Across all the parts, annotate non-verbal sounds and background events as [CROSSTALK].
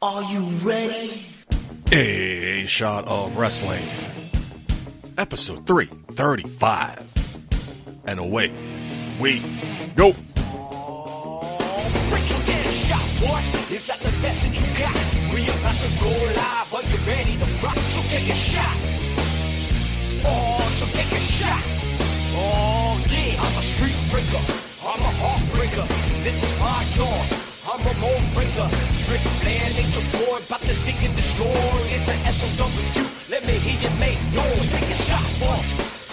Are you ready? A shot of wrestling. Episode 335. And away we go. Break some damn shot, boy. Is that the message you got? We about to go live. Are you ready to rock? So take a shot. Oh, so take a shot. Oh, yeah. I'm a street breaker. I'm a heartbreaker. This is my dawn. I'm a mold breaker. Ric Flair, nature boy, about to seek and destroy. It's an SOW. Let me hear you make noise. Take a shot, boy.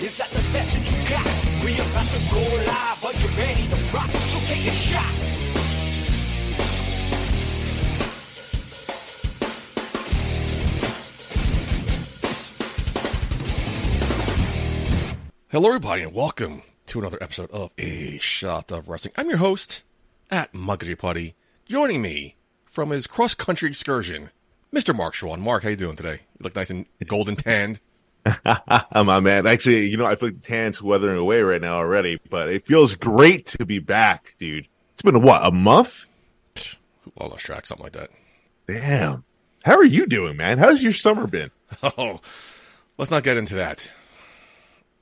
Is that the message you got? We about to go live. Are you ready to rock? So take a shot. Hello, everybody, and welcome to another episode of A Shot of Wrestling. I'm your host at Muggy Putty. Joining me from his cross country excursion, Mr. Mark Schwann. Mark, how you doing today? You look nice and golden tanned. [LAUGHS] My man, actually, you know, I feel like the tan's weathering away right now already, but it feels great to be back, dude. It's been what a month. Well, lost track, something like that. Damn. How are you doing, man? How's your summer been? [LAUGHS] Oh, let's not get into that.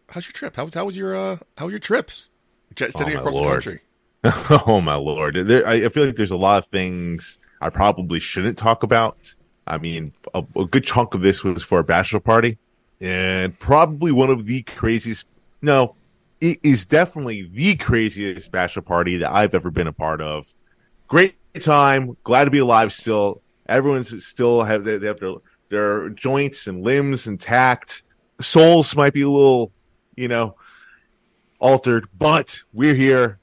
How's your trip? How, how was your uh, how was your trips? Jet setting my across Lord. the country. [LAUGHS] oh my lord, there, I, I feel like there's a lot of things I probably shouldn't talk about. I mean, a, a good chunk of this was for a bachelor party, and probably one of the craziest. No, it is definitely the craziest bachelor party that I've ever been a part of. Great time, glad to be alive still. Everyone's still have they, they have their their joints and limbs intact. Souls might be a little, you know, altered, but we're here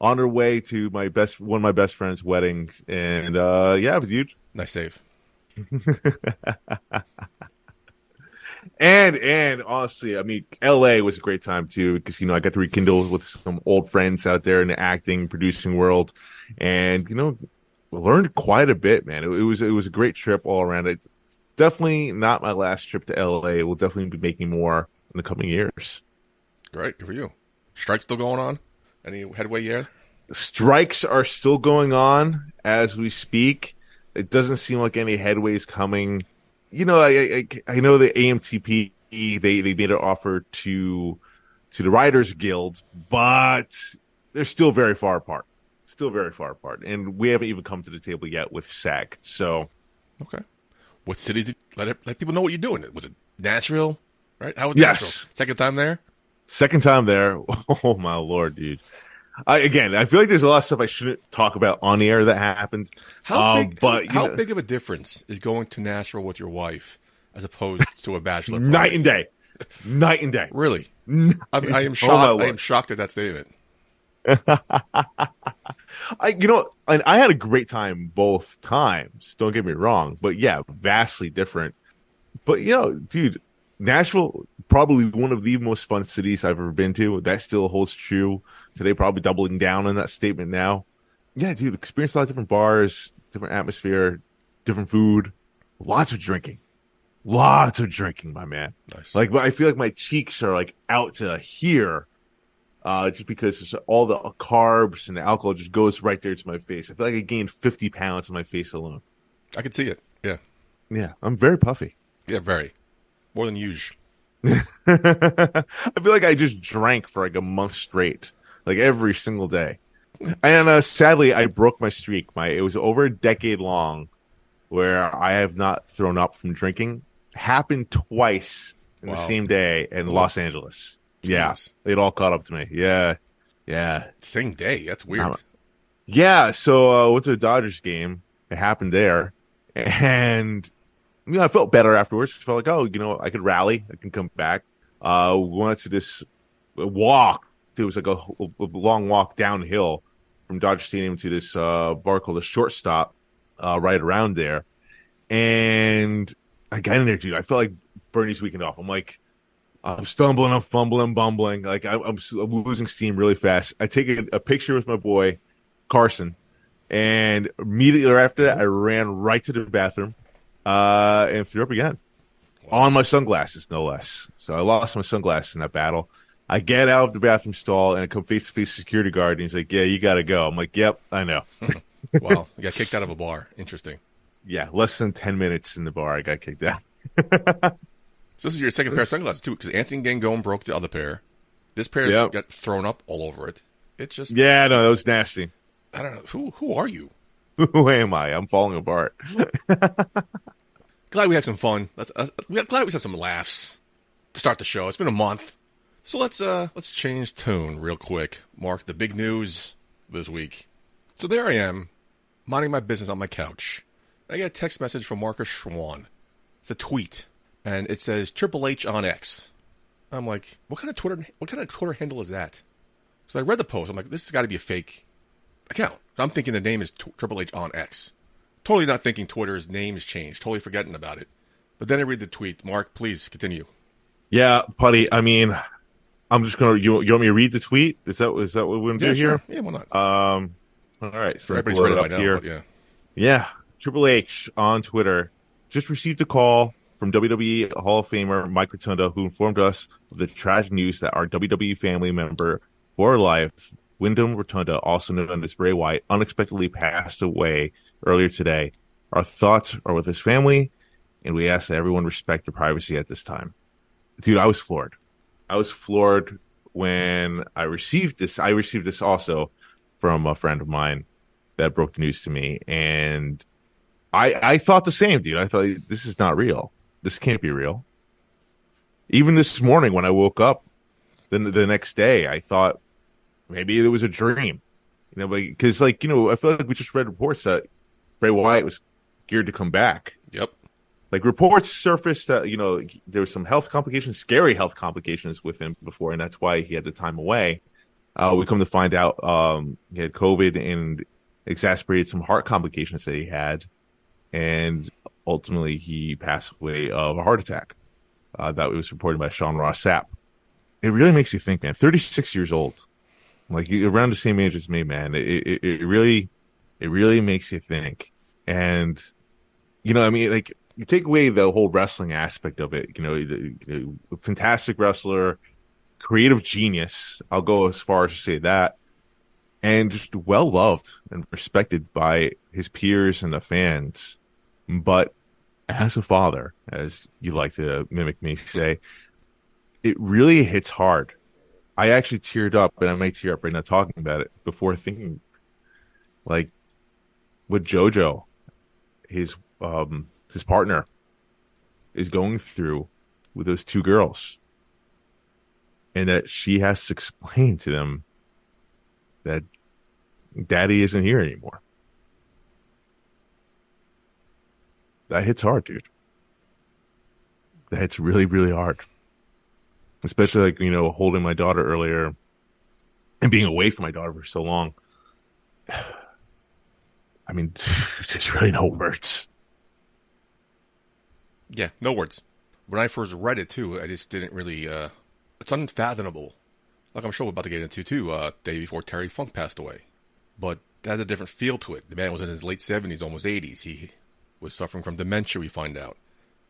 on our way to my best one of my best friend's weddings, and uh yeah, dude. Nice save. And and honestly, I mean, L.A. was a great time too because you know I got to rekindle with some old friends out there in the acting, producing world, and you know, learned quite a bit, man. It, it was it was a great trip all around. It definitely not my last trip to L.A. We'll definitely be making more in the coming years. Great, good for you. Strike still going on? Any headway yet? Strikes are still going on as we speak. It doesn't seem like any headways coming. You know, I I, I know the AMPTP they they made an offer to to the Writers Guild, but they're still very far apart. Still very far apart, and we haven't even come to the table yet with SAG. So Okay. What cities? Let it, let people know what you're doing. Was it Nashville? Right? How was Yes. Nashville? Second time there. second time there. [LAUGHS] Oh my lord, dude. I, again, I feel like there's a lot of stuff I shouldn't talk about on the air that happened. How Um, big? but how know- big of a difference is going to Nashville with your wife as opposed to a bachelor? [LAUGHS] Night party? and day, night and day. Really? [LAUGHS] I, I am Oh, shocked. I am shocked at that statement. [LAUGHS] I, you know, and I had a great time both times. Don't get me wrong, but yeah, vastly different. But you know, dude, Nashville probably one of the most fun cities I've ever been to. That still holds true today. Probably doubling down on that statement now. Yeah, dude, experienced a lot of different bars, different atmosphere, different food, lots of drinking, lots of drinking, my man. Nice. Like, I feel like my cheeks are like out to here, uh, just because all the carbs and the alcohol just goes right there to my face. I feel like I gained 50 pounds on my face alone. I could see it. Yeah. Yeah, I'm very puffy. Yeah. Very. More than usual. [LAUGHS] I feel like I just drank for like a month straight, like every single day. And uh, sadly, I broke my streak. My it was over a decade long, where I have not thrown up from drinking. Happened twice in the same day in Ooh. Los Angeles. Yeah, it all caught up to me. Yeah, yeah, Same day. That's weird. Uh, yeah. So uh, went to a Dodgers game. It happened there, [LAUGHS] and you know I felt better afterwards. I Felt like oh, you know, I could rally. I can come back. Uh, we went to this walk. It was like a, a long walk downhill from Dodger Stadium to this uh, bar called the Shortstop, uh, right around there. And I got in there, dude. I felt like Bernie's weekend off. I'm like, I'm stumbling, I'm fumbling, bumbling. Like I, I'm, I'm losing steam really fast. I take a, a picture with my boy Carson, and immediately after that, I ran right to the bathroom uh, and threw up again on my sunglasses, no less. So I lost my sunglasses in that battle. I get out of the bathroom stall and I come face to face security guard, and he's like, "Yeah, you got to go." I'm like, "Yep, I know." [LAUGHS] wow. You got kicked out of a bar. Interesting. yeah, less than ten minutes in the bar, I got kicked out. [LAUGHS] So this is your second pair of sunglasses too, because Anthony Gangone broke the other pair. This pair Yep. got thrown up all over it. It's just yeah, no, that was nasty. I don't know who who are you. [LAUGHS] Who am I? I'm falling apart. Glad we had some fun. Let's, uh, we glad we had some laughs to start the show. It's been a month, so let's uh let's change tone real quick. Mark the big news this week. So there I am, minding my business on my couch. I get a text message from Marcus Schwann. It's a tweet, and it says Triple H on X. I'm like, what kind of Twitter what kind of Twitter handle is that? So I read the post. I'm like, this has got to be a fake account. I'm thinking the name is Triple H on X. Totally not thinking Twitter's name has changed. Totally forgetting about it. But then I read the tweet. Mark, please continue. Yeah, Putty. I mean, I'm just gonna. You, you want me to read the tweet? Is that is that what we're gonna Yeah, do here? sure. Yeah, why not? Um. All right. So Everybody's read it by up now. here. Yeah. Yeah, Triple H on Twitter just received a call from WWE Hall of Famer Mike Rotunda, who informed us of the tragic news that our WWE family member for life, Wyndham Rotunda, also known as Bray Wyatt, unexpectedly passed away earlier today. Our thoughts are with his family, and we ask that everyone respect their privacy at this time. Dude, I was floored. I was floored when I received this. I received this also from a friend of mine that broke the news to me, and I I thought the same, dude. I thought this is not real. This can't be real. Even this morning when I woke up, then the next day, I thought maybe it was a dream. You know, because like you know, I feel like we just read reports that Bray Wyatt was geared to come back. Yep. Like reports surfaced that you know there was some health complications, scary health complications with him before, and that's why he had the time away. Uh, we come to find out um, he had COVID and exacerbated some heart complications that he had, and ultimately he passed away of a heart attack. Uh, that was reported by Sean Ross Sapp. It really makes you think, man. Thirty six years old, like around the same age as me, man. It, it it really, it really makes you think. And you know, I mean, like you take away the whole wrestling aspect of it. You know, the, fantastic wrestler, creative genius. I'll go as far as to say that, and just well loved and respected by his peers and the fans. But as a father, as you like to mimic me say, it really hits hard. I actually teared up, and I might tear up right now talking about it before thinking, like, with JoJo, his um his partner is going through with those two girls, and that she has to explain to them that Daddy isn't here anymore. That hits hard, dude. That hits really, really hard especially like you know holding my daughter earlier and being away from my daughter for so long i mean [LAUGHS] there's really no words Yeah, no words. When I first read it too, I just didn't really. uh It's unfathomable. Like I'm sure we're about to get into too. Uh, day before Terry Funk passed away, but that had a different feel to it. The man was in his late 70s, almost 80s. He was suffering from dementia. We find out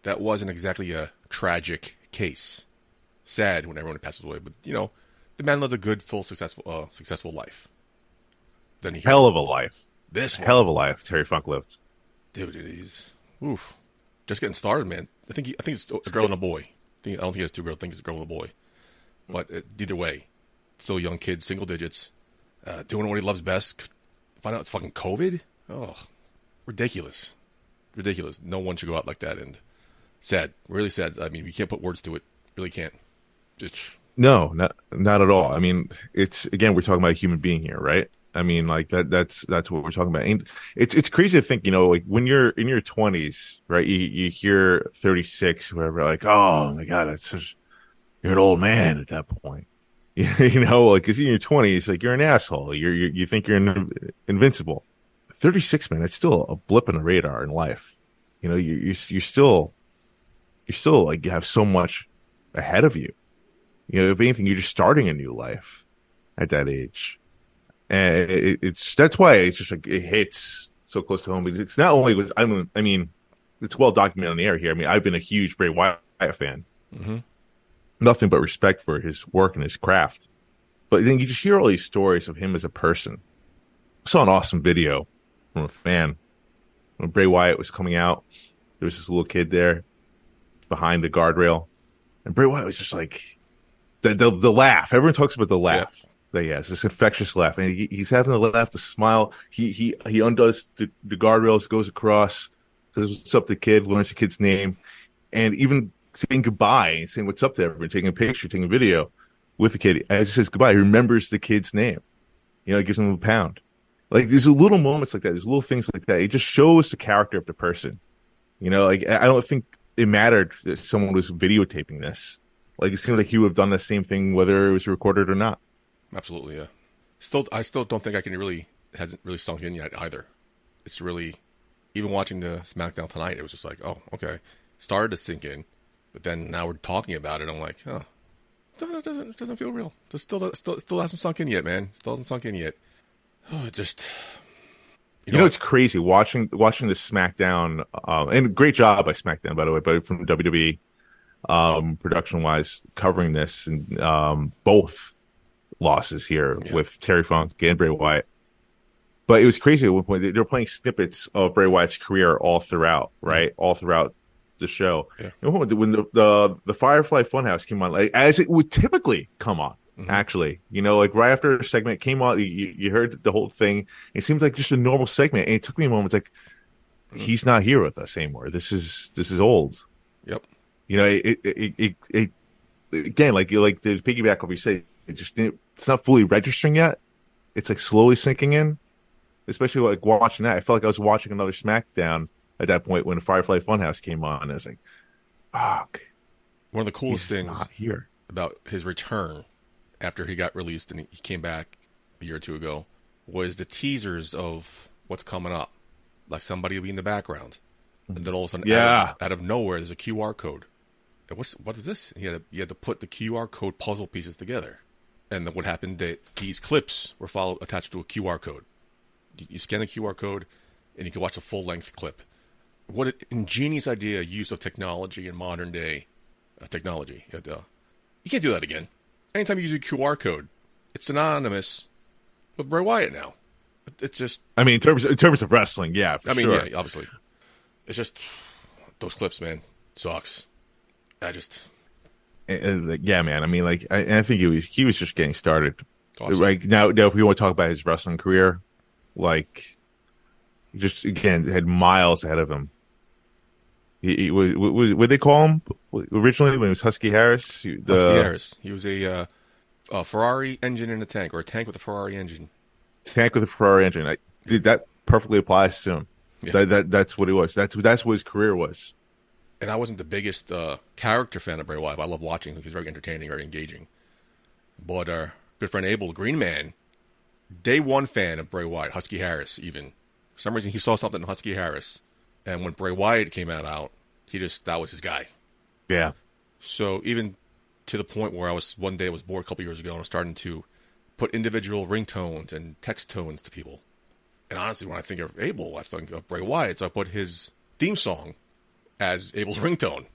that wasn't exactly a tragic case. Sad when everyone passes away, but you know, the man lived a good, full, successful, uh, successful life. Then he hell of a life this one. hell of a life terry funk lived dude. It is oof, just getting started, man. I think he, I think it's a girl and a boy. I, think, I don't think it's two girls. I think it's a girl and a boy. But uh, either way, still a young kid, single digits, uh, doing what he loves best. Find out it's fucking COVID. Oh, ridiculous, ridiculous. No one should go out like that. And sad, really sad. I mean, we can't put words to it. Really can't. Just no not not at all i mean it's again we're talking about a human being here right i mean like that that's that's what we're talking about. And it's it's crazy to think you know like when you're in your 20s right you, you hear 36 whatever like oh my god that's such you're an old man at that point. [LAUGHS] You know like because in your 20s like you're an asshole. You're, you you think you're in, invincible. 36 man it's still a blip in the radar in life. You know you you you're still you're still like you have so much ahead of you. You know if anything you're just starting a new life at that age and it, it's that's why it's just like it hits so close to home it's not only was i mean i mean it's well documented on the air here. I mean i've been a huge bray wyatt fan. Mhm. nothing but respect for his work and his craft. But then you just hear all these stories of him as a person. I saw an awesome video from a fan. When Bray Wyatt was coming out, there was this little kid there behind the guardrail, and Bray Wyatt was just like the the, the laugh. Everyone talks about the laugh that he has, this infectious laugh, and he, he's having the laugh, the smile. He he he undoes the, the guardrails, goes across, says what's up the kid, learns the kid's name, and even saying goodbye saying what's up to everyone, taking a picture, taking a video with the kid. As he says goodbye, he remembers the kid's name. You know, he gives him a pound. Like there's little moments like that. There's little things like that. It just shows the character of the person. You know, like I don't think it mattered that someone was videotaping this. Like it seemed like he would have done the same thing whether it was recorded or not. Absolutely, yeah. Still, I still don't think I can really hasn't really sunk in yet either. It's really even watching the SmackDown tonight. It was just like, oh, okay, started to sink in, but then now we're talking about it. I'm like, oh, it doesn't it doesn't feel real. It still still still hasn't sunk in yet, man. Still hasn't sunk in yet. Oh, it just. You know, you know it's crazy watching watching the SmackDown, um, and great job by SmackDown by the way, but from WWE, um, production wise, covering this and um, both losses here yeah. with Terry Funk and Bray Wyatt. But it was crazy at one point. They were playing snippets of Bray Wyatt's career all throughout, right? Mm-hmm. All throughout the show. Yeah. when the, the the Firefly Funhouse came on, like as it would typically come on, mm-hmm. actually, you know, like right after a segment came on, you, you heard the whole thing. It seems like just a normal segment, and it took me a moment. It's like mm-hmm. he's not here with us anymore. This is this is old. Yep. You know, it it it, it, it again, like you like to piggyback what you said, it just it's not fully registering yet. It's like slowly sinking in. Especially like watching that, I felt like I was watching another SmackDown at that point when Firefly Funhouse came on. I was like, fuck. One of the coolest things here about his return after he got released and he came back a year or two ago was the teasers of what's coming up. Like somebody will be in the background. And then all of a sudden, yeah. out, of, out of nowhere, there's a QR code. And what's what is this? And you had to, you had to put the QR code puzzle pieces together. And what happened that these clips were followed attached to a QR code. You, you scan the QR code, and you can watch a full length clip what an ingenious idea use of technology in modern day uh, technology. You, uh, you can't do that again. Anytime you use a QR code, it's synonymous with Bray Wyatt now. It's just. I mean, in terms in terms of wrestling, yeah. I mean, sure. yeah, obviously. It's just those clips, man, sucks. I just. Yeah, man. I mean, like, I, I think he was he was just getting started. Awesome. Like now, now, if we want to talk about his wrestling career, like, just again had miles ahead of him he, he was, was what they call him originally when it was Husky Harris. The, Husky Harris. He was a, uh, a Ferrari engine in a tank, or a tank with a Ferrari engine. Tank with a Ferrari engine. I, that perfectly applies to him. Yeah. That, that that's what it was. That's that's what his career was. And I wasn't the biggest uh, character fan of Bray Wyatt. I love watching him. He's very entertaining, very engaging. But our good friend Abel Green Man, day one fan of Bray Wyatt, Husky Harris. Even for some reason, he saw something in Husky Harris, and when Bray Wyatt came out, out, he just that was his guy. Yeah. So even to the point where I was one day I was bored a couple years ago and I was starting to put individual ringtones and text tones to people. And honestly, when I think of Abel, I think of Bray Wyatt. So I put his theme song as Abel's ringtone.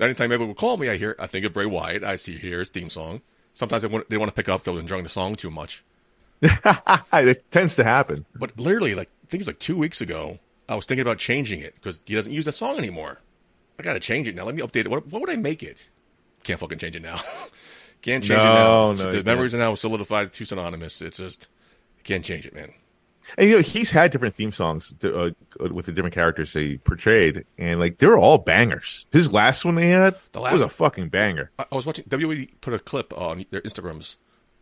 Anytime Abel would call me, I hear I think of Bray Wyatt. I see here his theme song. Sometimes they want they want to pick up. They're enjoying the song too much. [LAUGHS] it tends to happen. But literally, like I think it's like two weeks ago, I was thinking about changing it because he doesn't use that song anymore. I gotta change it now. Let me update it. What, what would I make it? Can't fucking change it now. [LAUGHS] can't change no, it now. No, the memories can't. are now solidified, too synonymous. It's just can't change it, man. And you know he's had different theme songs to, uh, with the different characters he portrayed, and like they're all bangers. His last one they had the last, was a fucking banger. I, I was watching WWE put a clip on their Instagrams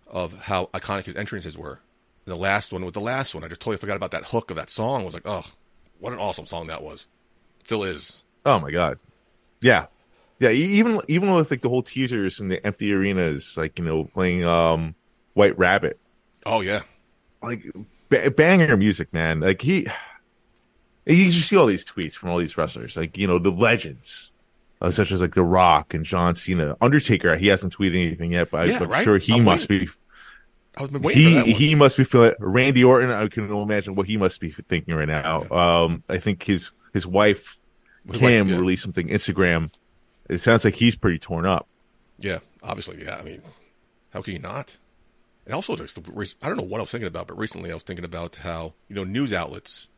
of how iconic his entrances were. And the last one with the last one, I just totally forgot about that hook of that song. I was like, oh, what an awesome song that was. Still is. Oh my god. Yeah, yeah. Even even with like the whole teasers and the empty arenas, like you know, playing um White Rabbit. Oh yeah, like b- banger music, man. Like he, you just see all these tweets from all these wrestlers, like you know the legends. Uh, such as like The Rock and John Cena, Undertaker. He hasn't tweeted anything yet, but yeah, I'm right? sure he I'm must waiting. be I was waiting he he must be feeling Randy Orton. I can imagine what he must be thinking right now. Um, I think his his wife Kim yeah. released something Instagram. It sounds like he's pretty torn up. Yeah, obviously. Yeah, I mean, how can you not? And also, just I don't know what I was thinking about, but recently I was thinking about how you know news outlets,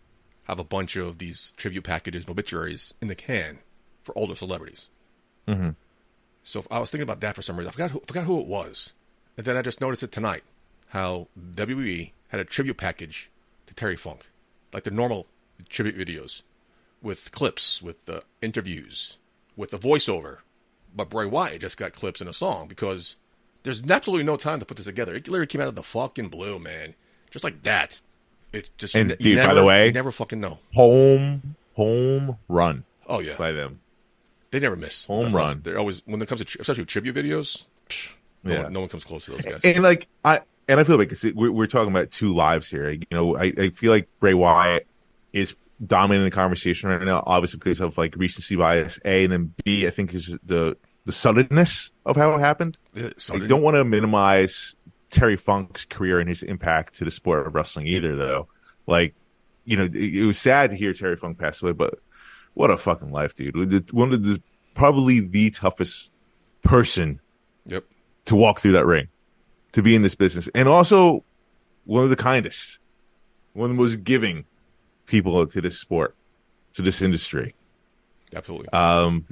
have a bunch of these tribute packages and obituaries in the can for older celebrities. Mhm. So I was thinking about that for some reason. I forgot who, forgot who it was, and then I just noticed it tonight. How WWE had a tribute package to Terry Funk, like the normal tribute videos, with clips, with the interviews, with the voiceover. But Bray Wyatt just got clips in a song because there's absolutely no time to put this together. It literally came out of the fucking blue, man. Just like that. It's just And, dude, by the way- you never fucking know. Home home run Oh yeah, by them. they never miss. Home That stuff. run. They're always when it comes to tri- especially tribute videos. psh, no, Yeah. one, no one comes close to those guys. And like I and I feel like we're, we're talking about two lives here. You know, I, I feel like Bray Wyatt is dominating the conversation right now, obviously because of like recency bias. A and then B, I think is the the suddenness of how it happened. So I don't want to minimize Terry Funk's career and his impact to the sport of wrestling either, though. Like, you know, it, it was sad to hear Terry Funk pass away, but what a fucking life, dude! One of the probably the toughest person Yep. to walk through that ring, to be in this business, and also one of the kindest, one of the most giving people to this sport, to this industry. Absolutely. Um,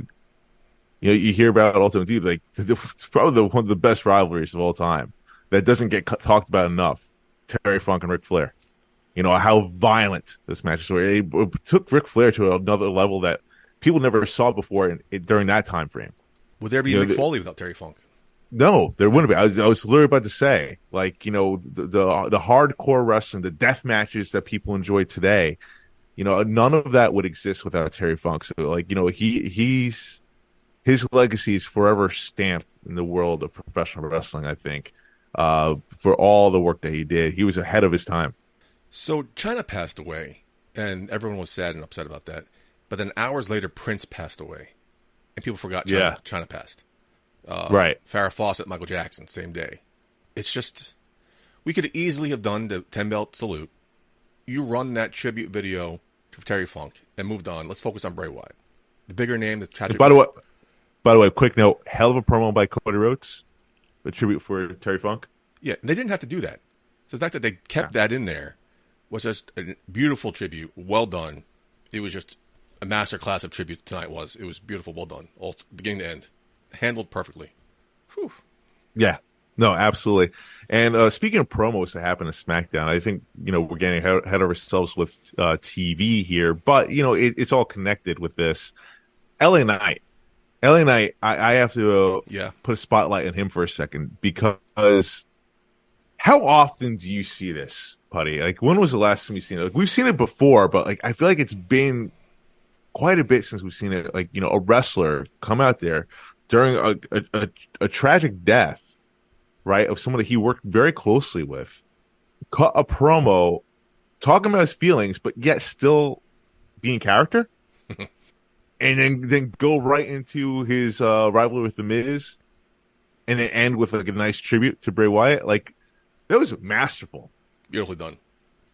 you know, you hear about Ultimate Team, like [LAUGHS] it's probably the, one of the best rivalries of all time that doesn't get talked about enough. Terry Funk and Ric Flair. You know how violent this match were. It, it took Ric Flair to another level that people never saw before in, in- during that time frame. Would there be you Mick Foley without Terry Funk? No, there wouldn't be. I was, I was literally about to say, like, you know, the, the the hardcore wrestling, the death matches that people enjoy today, you know, none of that would exist without Terry Funk. So, like, you know, he he's his legacy is forever stamped in the world of professional wrestling. I think uh, for all the work that he did, he was ahead of his time. So Chyna passed away, and everyone was sad and upset about that. But then hours later, Prince passed away, and people forgot Chyna, Yeah. Chyna passed. Uh, right. Farrah Fawcett, Michael Jackson, same day. It's just we could easily have done the ten belt salute. You run that tribute video to Terry Funk and moved on. Let's focus on Bray Wyatt, the bigger name, the tragic. By the way, by the way, quick note: hell of a promo by Cody Rhodes, a tribute for Terry Funk. Yeah, they didn't have to do that. So the fact that they kept that in there was just a beautiful tribute. Well done. It was just a master class of tribute tonight was. It was beautiful, well done. All beginning to end. Handled perfectly. Whew. Yeah. No, absolutely. And uh, speaking of promos that happen to SmackDown, I think you know we're getting ahead ahead of ourselves with uh, TV here, but you know it, it's all connected with this. LA Knight, LA Knight, I, I have to uh, Yeah. put a spotlight on him for a second because how often do you see this, Putty? Like when was the last time you've seen it? Like we've seen it before, but like I feel like it's been quite a bit since we've seen it. Like you know, a wrestler come out there during a a, a, a tragic death, right, of someone that he worked very closely with, cut a promo talking about his feelings, but yet still being character, [LAUGHS] and then then go right into his uh, rivalry with the Miz, and then end with like a nice tribute to Bray Wyatt. Like that was masterful. Beautifully done.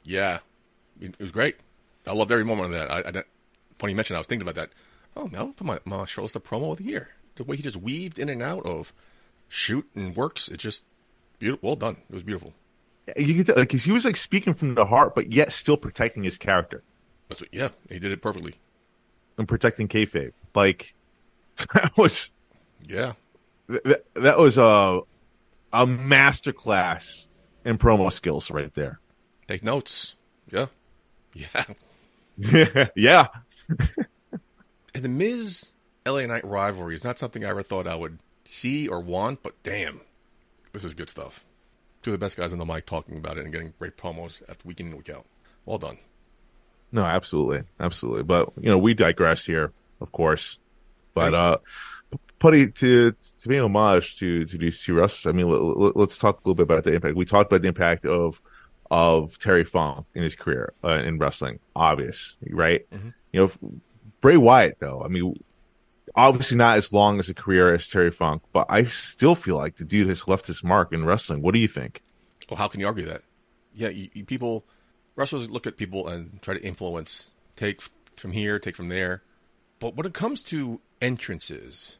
Yeah. It was great. I loved every moment of that. I, I funny you mentioned I was thinking about that. Oh, no, put my, my short list of promo of the year. The way he just weaved in and out of shoot and works, it's just beautiful. Well done. It was beautiful. You get to, like he was like speaking from the heart, but yet still protecting his character what, yeah, he did it perfectly. And protecting kayfabe. Like [LAUGHS] that was Yeah. that, that was a a masterclass in promo skills right there. Take notes. Yeah. Yeah. [LAUGHS] yeah, And the Miz LA Knight rivalry is not something I ever thought I would see or want, but damn, this is good stuff. Two of the best guys on the mic talking about it and getting great promos after week in and week out. Well done. No, absolutely, absolutely. But you know, we digress here, of course. But uh, Putty to to pay homage to to these two wrestlers. I mean, let, us talk a little bit about the impact. We talked about the impact of of Terry Funk in his career uh, in wrestling. Obvious, right? You know, Bray Wyatt though. I mean, obviously not as long as a career as Terry Funk, but I still feel like the dude has left his mark in wrestling. What do you think? Well, how can you argue that? Yeah, you, you people, wrestlers look at people and try to influence, take from here, take from there. But when it comes to entrances,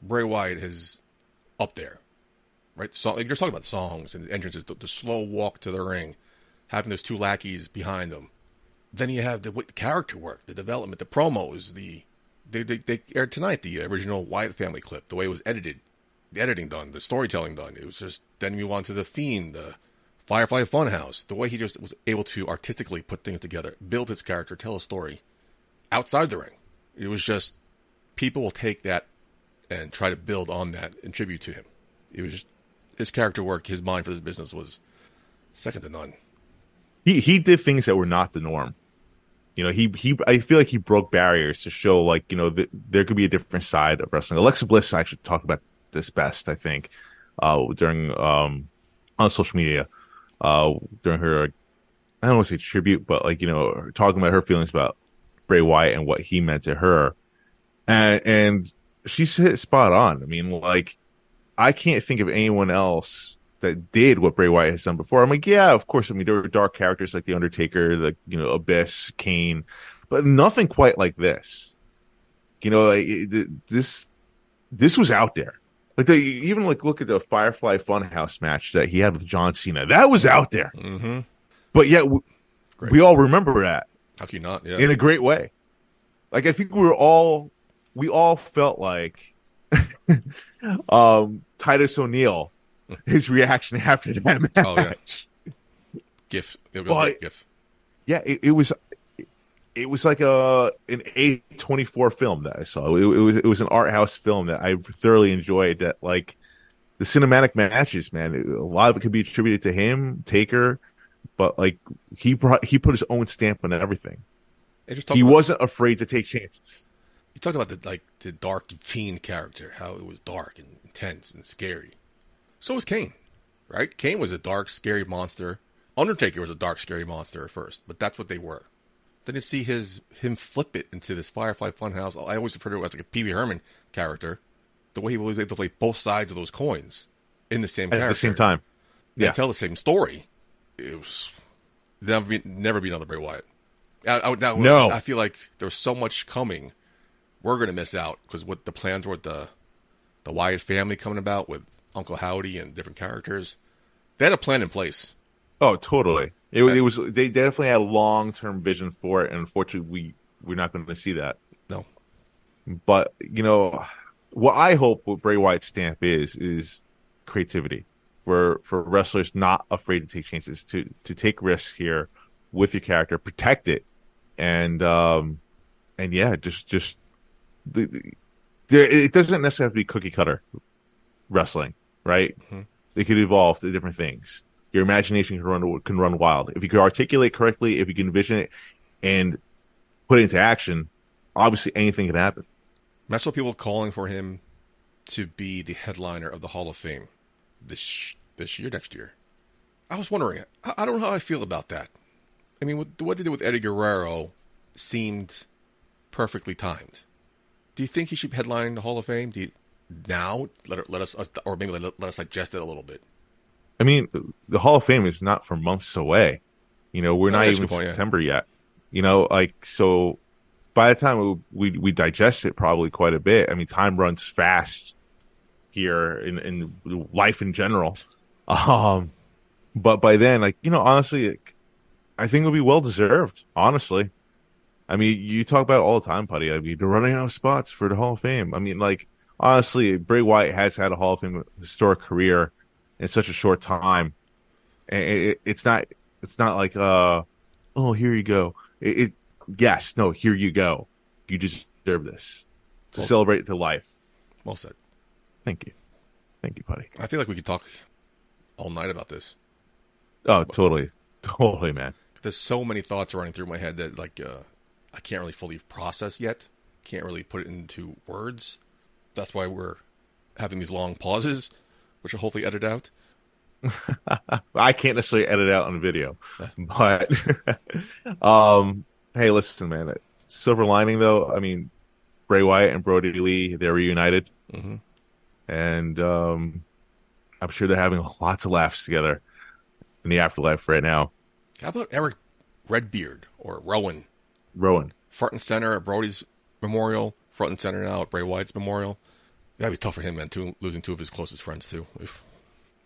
Bray Wyatt is up there, right? So, you're talking about the songs and the entrances, the, the slow walk to the ring, having those two lackeys behind them, then you have the, the character work, the development, the promos, the they, they they aired tonight the original Wyatt family clip, the way it was edited, the editing done, the storytelling done. It was just then you on to the Fiend, the Firefly Funhouse, the way he just was able to artistically put things together, build his character, tell a story outside the ring. It was just people will take that and try to build on that and tribute to him. It was just his character work, his mind for this business was second to none. He he did things that were not the norm. You know, he he I feel like he broke barriers to show like you know that there could be a different side of wrestling. Alexa Bliss actually talked about this best, I think, uh, during um on social media, uh, during her I don't want to say tribute, but like you know, talking about her feelings about Bray Wyatt and what he meant to her, and and she's hit spot on. I mean, like I can't think of anyone else that did what Bray Wyatt has done before. I'm like, yeah, of course. I mean, there were dark characters like the Undertaker, the you know Abyss, Kane, but nothing quite like this. You know, like, this this was out there. Like the, even like look at the Firefly Funhouse match that he had with John Cena. That was out there. Mm-hmm. But yet we, we all remember that How can you not? Yeah. in a great way. Like I think we were all we all felt like [LAUGHS] um Titus O'Neil [LAUGHS] his reaction after that match. Oh, yeah. GIF. It was Well, like GIF. yeah, it, it was it was like a an A twenty four film that I saw. It, it was it was an art house film that I thoroughly enjoyed. That like the cinematic matches, man. A lot of it could be attributed to him, Taker, but like he brought he put his own stamp on everything. He about- wasn't afraid to take chances. You talked about the like the dark fiend character, how it was dark and intense and scary. So was Kane, right? Kane was a dark, scary monster. Undertaker was a dark, scary monster at first, but that's what they were. Then you see his him flip it into this Firefly Funhouse. I always refer to it as like a Pee Wee Herman character. The way he was able to play both sides of those coins in the same At character the same time, and Yeah. tell the same story. It was never be never be another Bray Wyatt. I, I, that was- No. I feel like there's so much coming. We're gonna miss out because what the plans were with the the Wyatt family coming about with Uncle Howdy and different characters. They had a plan in place. Oh, totally. It, was- it was. They definitely had a long term vision for it, and unfortunately, we we're not going to see that. No, But you know, what I hope what Bray Wyatt's stamp is is creativity for for wrestlers not afraid to take chances, to to take risks here with your character, protect it, and um and yeah, just just the, the there, it doesn't necessarily have to be cookie cutter wrestling, right? It could evolve to different things. Your imagination can run can run wild if you can articulate correctly, if you can envision it and put it into action. Obviously, anything can happen. that's what people are calling for him to be the headliner of the Hall of Fame this this year, next year. I was wondering. I, I don't know how I feel about that. I mean, what, they did with Eddie Guerrero seemed perfectly timed. Do you think he should headline the Hall of Fame? Do you, now let let us, us or maybe let, let us digest it a little bit. I mean, the Hall of Fame is not for months away. You know, we're Oh, not even point, yeah. September yet. You know, like so. By the time we, we we digest it, probably quite a bit. I mean, time runs fast here in in life in general. Um, but by then, like you know, honestly, I think it would be well deserved. Honestly, I mean, you talk about it all the time, Putty. I mean, they're running out of spots for the Hall of Fame. I mean, like honestly, Bray Wyatt has had a Hall of Fame historic career in such a short time, and it, it's not it's not like uh oh here you go. It, it yes no here you go. You deserve this to Well- celebrate the life. Well said. Thank you, thank you, buddy. I feel like we could talk all night about this. Oh, totally, totally, man. There's so many thoughts running through my head that like uh, I can't really fully process yet. Can't really put it into words. That's why we're having these long pauses, which will hopefully edit out. [LAUGHS] I can't necessarily edit out on video, but [LAUGHS] um, hey, listen, man. Silver lining though, I mean, Bray Wyatt and Brodie Lee, they're reunited, Mhm. and um, I'm sure they're having lots of laughs together in the afterlife right now. How about Erick Redbeard or Rowan, Rowan, front and center at Brodie's memorial, front and center now at Bray Wyatt's memorial? That'd be tough for him, man. Too, losing two of his closest friends too.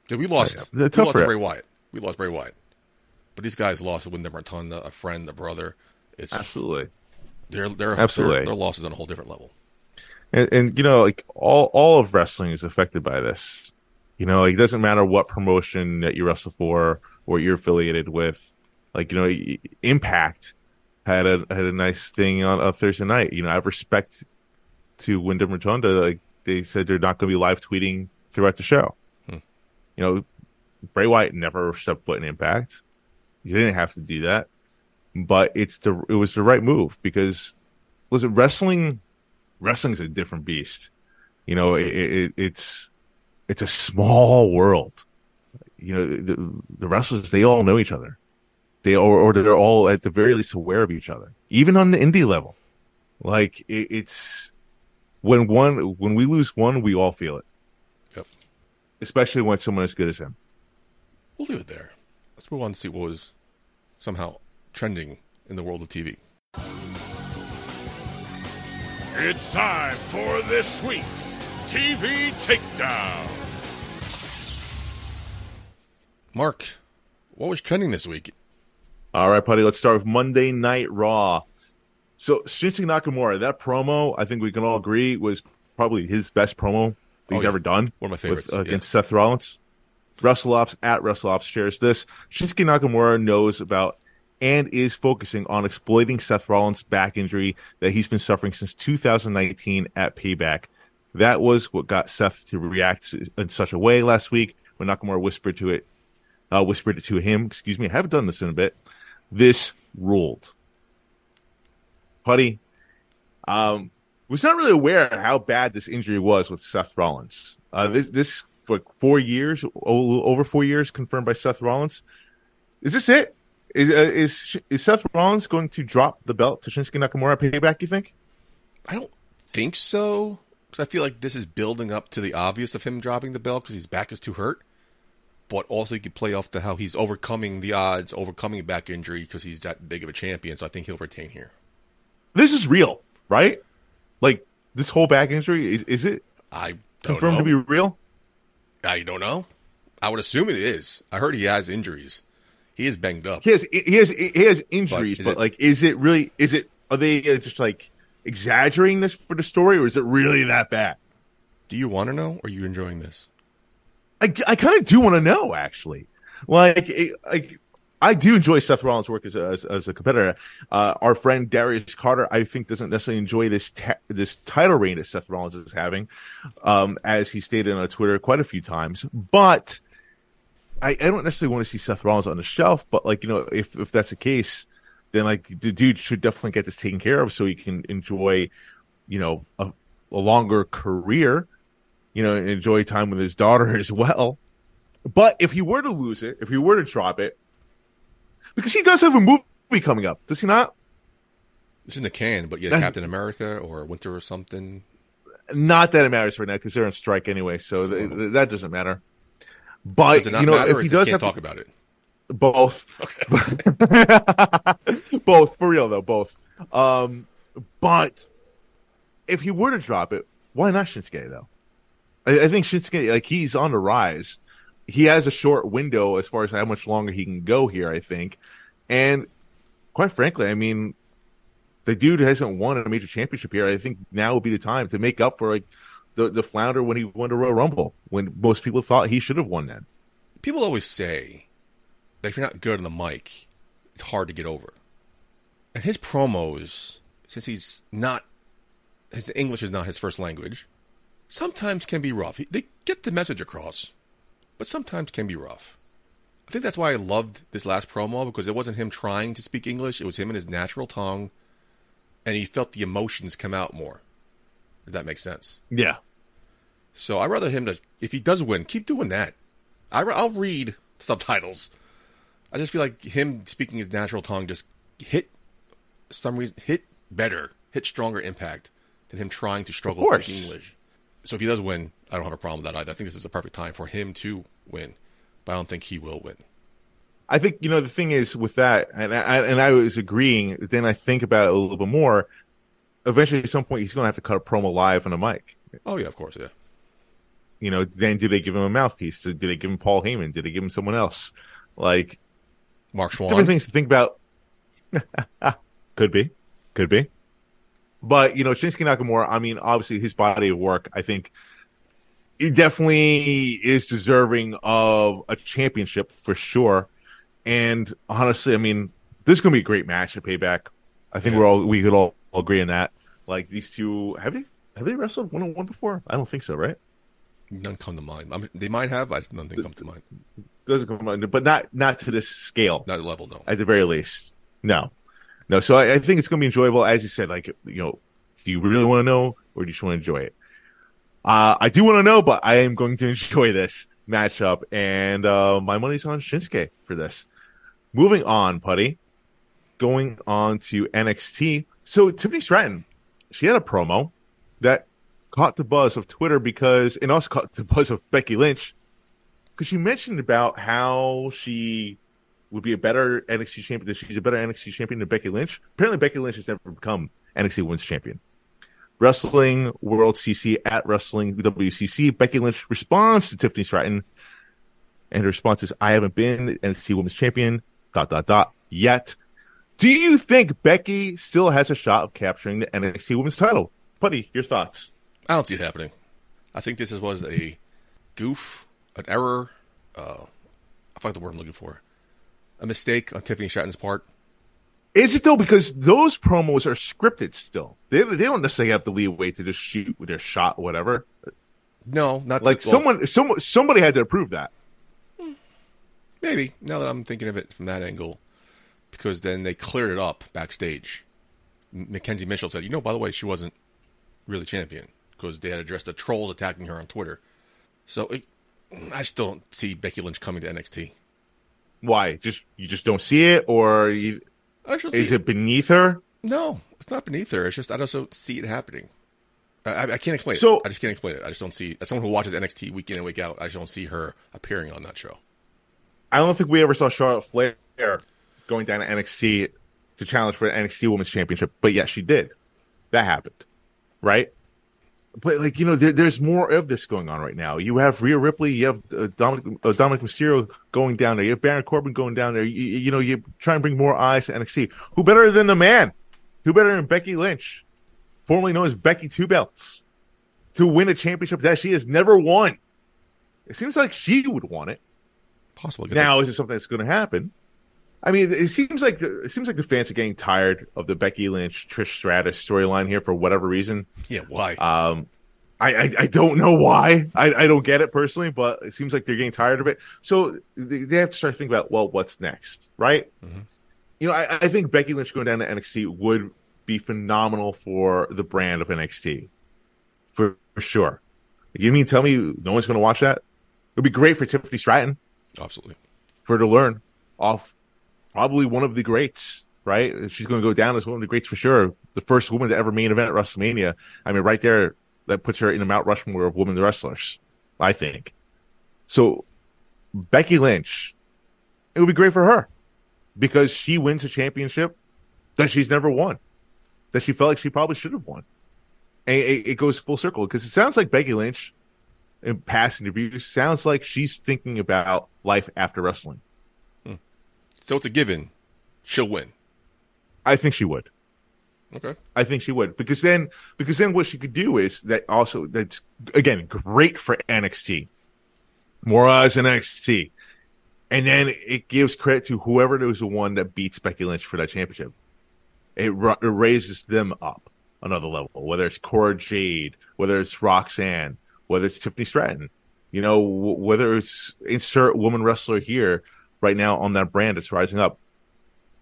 Dude, we lost. Yeah, we lost. Bray Wyatt. We lost Bray Wyatt, but these guys lost Wyndham Rotunda, a friend, a brother. It's Absolutely. they're they're Absolutely. Their, their loss is on a whole different level. And, and you know, like all all of wrestling is affected by this. You know, like, it doesn't matter what promotion that you wrestle for or you're affiliated with. Like you know, Impact had a had a nice thing on, on Thursday night. You know, I have respect to Wyndham Rotunda. Like they said, they're not going to be live tweeting throughout the show. Hmm. You know, Bray Wyatt never stepped foot in Impact. You didn't have to do that, but it's the it was the right move because listen, wrestling wrestling's a different beast. You know, it, it, it's it's a small world. You know, the, the wrestlers they all know each other. They or, or they're all at the very least aware of each other, even on the indie level. Like it, it's when one when we lose one, we all feel it. Yep. Especially when someone as good as him. We'll leave it there. Let's move on to see what was somehow trending in the world of TV. It's time for this week's TV Takedown. Mark, what was trending this week? All right, buddy. Let's start with Monday Night Raw. So Shinsuke Nakamura, that promo, I think we can all agree, was probably his best promo he's Oh, yeah. ever done. One of my favorites, with, uh, yeah. against Seth Rollins. WrestleOps at WrestleOps shares this. Shinsuke Nakamura knows about and is focusing on exploiting Seth Rollins' back injury that he's been suffering since 2019 at Payback. That was what got Seth to react in such a way last week when Nakamura whispered to it, uh, whispered it to him. Excuse me, I haven't done this in a bit. This ruled. Putty, um, was not really aware how bad this injury was with Seth Rollins. Uh, this, this for four years, over four years, confirmed by Seth Rollins. Is this it? Is, uh, is is Seth Rollins going to drop the belt to Shinsuke Nakamura payback? You think? I don't think so because I feel like this is building up to the obvious of him dropping the belt because his back is too hurt. But also, he could play off to how he's overcoming the odds, overcoming a back injury because he's that big of a champion. So I think he'll retain here. This is real, right? Like this whole back injury is is it I don't confirmed know. to be real? I don't know. I would assume it is. I heard he has injuries. He is banged up. He has he has he has injuries, But but, it- like, is it really? Is it? Are they uh, just like exaggerating this for the story, or is it really that bad? Do you want to know, or are you enjoying this? I, I kind of do want to know actually. Like, it, like I do enjoy Seth Rollins' work as a, as, as a competitor. Uh, our friend Darius Carter, I think, doesn't necessarily enjoy this ta- this title reign that Seth Rollins is having, um, as he stated on Twitter quite a few times. But I, I don't necessarily want to see Seth Rollins on the shelf. But like you know, if if that's the case, then like the dude should definitely get this taken care of so he can enjoy, you know, a, a longer career you know, enjoy time with his daughter [LAUGHS] as well. But if he were to lose it, if he were to drop it, because he does have a movie coming up, does he not? It's in the can, but yeah, Captain America or Winter or something. Not that it matters right now because they're on strike anyway, so th- th- that doesn't matter. But Does you know, if he does can't have talk about it. both, [LAUGHS] [LAUGHS] both for real though, both. Um, but if he were to drop it, why not Shinsuke though? I, I think Shinsuke, like he's on the rise. He has a short window as far as how much longer he can go here. I think, and quite frankly, I mean, the dude hasn't won a major championship here. I think now would be the time to make up for like the the flounder when he won the Royal Rumble when most people thought he should have won that. People always say that if you're not good on the mic, it's hard to get over. And his promos, since he's not, his English is not his first language, sometimes can be rough. They get the message across, but sometimes can be rough. I think that's why I loved this last promo because it wasn't him trying to speak English; it was him in his natural tongue, and he felt the emotions come out more. If that makes sense. Yeah, So I'd rather him to, if he does win, keep doing that. I, will read subtitles. I just feel like him speaking his natural tongue just hit some reason hit better, hit stronger impact than him trying to struggle speaking English. So if he does win, I don't have a problem with that either. I think this is a perfect time for him to win, but I don't think he will win. I think you know the thing is with that, and I and I was agreeing. Then I think about it a little bit more. Eventually, at some point, he's going to have to cut a promo live on a mic. Oh yeah, of course, yeah. You know, then do they give him a mouthpiece? Did they give him Paul Heyman? Did they give him someone else? Like Mark different Schwann. things to think about. [LAUGHS] Could be, could be. But you know, Shinsuke Nakamura. I mean, obviously his body of work. I think he definitely is deserving of a championship for sure. And honestly, I mean, this is gonna be a great match at Payback. I think Yeah. we're all we could all agree on that. Like these two, have they have they wrestled one on one before? I don't think so, right? None come to mind. I'm, they might have, but nothing comes to mind. Doesn't come on, but not not to this scale. Not at the level, no. at the very least. No, no. So I, I think it's going to be enjoyable. As you said, like you know, do you really want to know, or do you just want to enjoy it? Uh, I do want to know, but I am going to [LAUGHS] enjoy this matchup, and uh, my money's on Shinsuke for this. Moving on, Putty. Going on to NXT. So Tiffany Stratton, she had a promo that caught the buzz of Twitter because, and also caught the buzz of Becky Lynch because she mentioned about how she would be a better NXT champion. She's a better NXT champion than Becky Lynch. Apparently, Becky Lynch has never become NXT Women's Champion. Wrestling World CC at Wrestling WCC. Becky Lynch responds to Tiffany Stratton, and her response is, "I haven't been NXT Women's Champion. Dot dot dot yet." Do you think Becky still has a shot of capturing the NXT Women's title? Putty, your thoughts? I don't see it happening. I think this was a goof, an error. Uh, I forgot the word I'm looking for. A mistake on Tiffany Stratton's part. Is it though? Because those promos are scripted still. They they don't necessarily have the leeway to just shoot with their shot or whatever. No, not Like well, someone, someone, somebody had to approve that. Hmm. Maybe now that I'm thinking of it from that angle, because then they cleared it up backstage. McKenzie Mitchell said, "You know, by the way, she wasn't really champion because they had addressed the trolls attacking her on Twitter." So it, I still don't see Becky Lynch coming to NXT. Why? Just you just don't see it, or you, I should is see it beneath her? No, it's not beneath her. It's just I don't see it happening. I, I, I can't explain So- it. I just can't explain it. I just don't see. As someone who watches NXT week in and week out, I just don't see her appearing on that show. I don't think we ever saw Charlotte Flair going down to NXT to challenge for the NXT Women's Championship, but yes, she did. That happened, right? But like you know, there, there's more of this going on right now. You have Rhea Ripley, you have uh, Dominik uh, Dominik Mysterio going down there, you have Baron Corbin going down there. You, you know, you try and bring more eyes to NXT. Who better than the man? Who better than Becky Lynch, formerly known as Becky Two Belts, to win a championship that she has never won? It seems like she would want it. Possibly. Now, is it something that's going to happen? I mean, it seems like the, it seems like the fans are getting tired of the Becky Lynch Trish Stratus storyline here for whatever reason. yeah. Why? Um, I, I I don't know why. I, I don't get it personally, but it seems like they're getting tired of it. So they, they have to start thinking about well, what's next, right? You know, I, I think Becky Lynch going down to NXT would be phenomenal for the brand of NXT, for, for sure. You mean tell me no one's going to watch that? It'd be great for Tiffany Stratton Absolutely. for her to learn off probably one of the greats, right? She's going to go down as one of the greats for sure. The first woman to ever main event at WrestleMania. I mean, right there, that puts her in the Mount Rushmore of women wrestlers, I think. So, Becky Lynch, it would be great for her because she wins a championship that she's never won, that she felt like she probably should have won. And it, it goes full circle because it sounds like Becky Lynch in past interviews sounds like she's thinking about life after wrestling. So it's a given. She'll win. I think she would. Okay. I think she would because then because then what she could do is that also that's again great for NXT, more eyes in NXT, and then it gives credit to whoever was the one that beats Becky Lynch for that championship. It, ra- it raises them up another level, whether it's Cora Jade, whether it's Roxanne, whether it's Tiffany Stratton, you know, w- whether it's insert woman wrestler here right now on that brand It's rising up.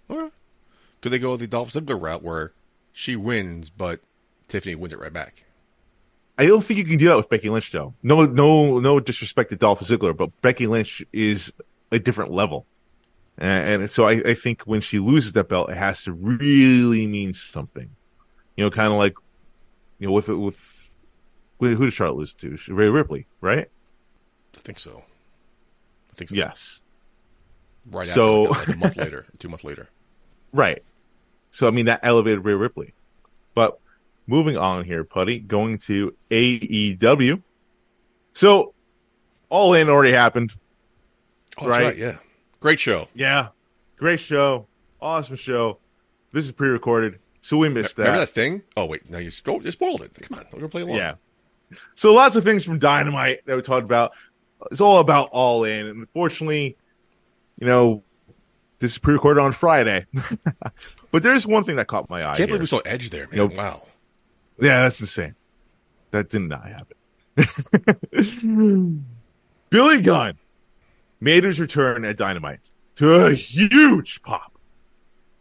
Could they go the Dolph Ziggler route where she wins, but Tiffany wins it right back? I don't think you can do that with Becky Lynch, though. No, no, no disrespect to Dolph Ziggler, but Becky Lynch is a different level, and, and so I, I think when she loses that belt, it has to really mean something. You know, kind of like, you know, with with, with who did Charlotte lose to? Rhea Ripley, right? I think so. I think so. Yes, Right So- after, like, a month [LAUGHS] later, two months later. right. So I mean that elevated Rhea Ripley, but moving on here, Putty, going to AEW. So All In already happened. Oh, Right. right. Yeah. Great show. Yeah. Great show. Awesome show. this is pre-recorded, so we missed Remember that. that thing? Oh wait, now you, stole, you spoiled it. Come on, we're gonna play along. Yeah. So lots of things from Dynamite that we talked about. It's all about All In. And unfortunately, you know, this is pre-recorded on Friday. [LAUGHS] but there's one thing that caught my eye. I Can't here. believe we saw Edge there, man. Nope. Wow. Yeah, that's insane. That did not happen. [LAUGHS] Billy Gunn made his return at Dynamite to a huge pop.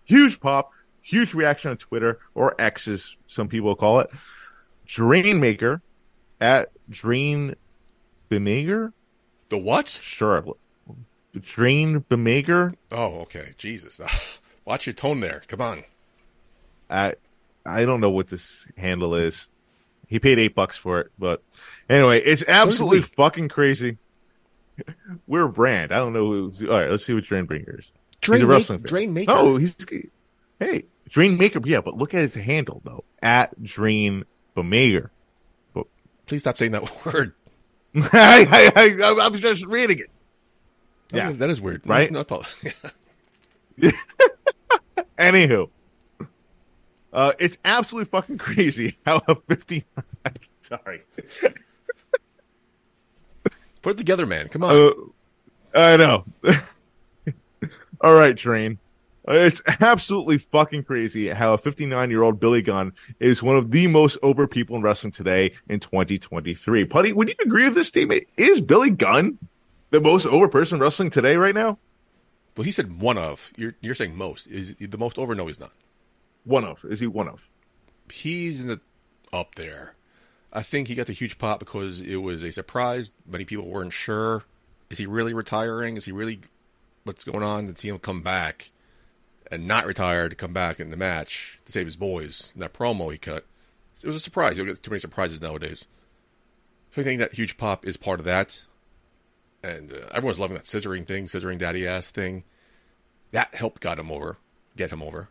Huge pop, huge reaction on Twitter, or X as some people call it. Drainmaker at Drain Bemaker? The what? Sure. Drain Bemaker Oh, okay. Jesus. [LAUGHS] Watch your tone there. Come on. I I don't know what this handle is. He paid eight bucks for it, but anyway, it's absolutely fucking crazy. [LAUGHS] We're a brand. I don't know who's all right. Let's see what Drainbreaker is. Drain he's a wrestling fan. Drain Maker? Oh, he's hey Drain Maker. Yeah, but look at his handle though. At Drain Bemaker. Please stop saying that [LAUGHS] word. I, I, I, I'm just reading it. Yeah. That is weird. Right? No, [LAUGHS] Anywho, uh, it's absolutely fucking crazy [LAUGHS] how a 50. [LAUGHS] sorry. Put it together, man. Come on. Uh, I know. All right, train. It's absolutely fucking crazy how a 59 year old Billy Gunn is one of the most over people in wrestling today in 2023. Putty, would you agree with this statement? Is Billy Gunn the most over person wrestling today right now? well, he said one of. You're you're saying most. Is he the most over? No, he's not. One of. Is he one of? He's in the up there. I think he got the huge pop because it was a surprise. Many people weren't sure. Is he really retiring? Is he really what's going on? To see him come back and not retire to come back in the match to save his boys. And that promo he cut. It was a surprise. You don't get too many surprises nowadays. So I think that huge pop is part of that. And uh, everyone's loving that scissoring thing, scissoring daddy ass thing. That helped got him over, get him over.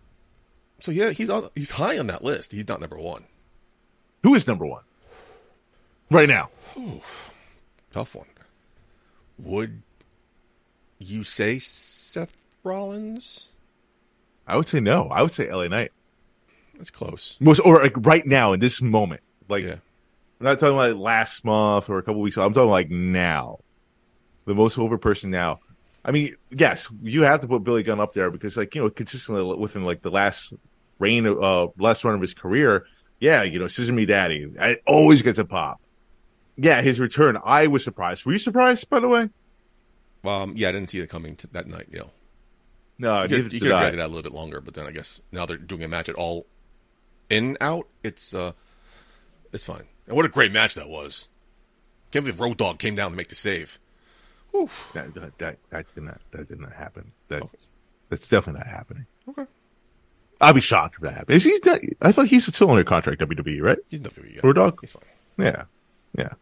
So yeah, he's on. He's high on that list. He's not number one. Who is number one right now? Tough one. Would you say Seth Rollins? I would say no. I would say LA Knight. That's close. Most or like right now in this moment. Like Yeah. I'm not talking like last month or a couple weeks. ago. I'm talking like now. The most over person now. I mean, yes, you have to put Billy Gunn up there because, like, you know, consistently within like the last reign of uh, last run of his career, yeah, you know, Scissor Me Daddy, I always gets a pop. Yeah, his return, I was surprised. Were you surprised, by the way? Um, yeah, I didn't see it coming to that night. You know, No, you could, you could have dragged it out a little bit longer, but then I guess now they're doing a match at all in out. It's uh, it's fine. And what a great match that was! Can't believe Road Dogg came down to make the save. Oof. That, that, that, that did not that did not happen. That Okay. that's definitely not happening. Okay, I'll be shocked if that happens. Is he? Not, I thought he's still under contract WWE, right? he's WWE. Yeah. Road Dogg? He's fine. Yeah, yeah,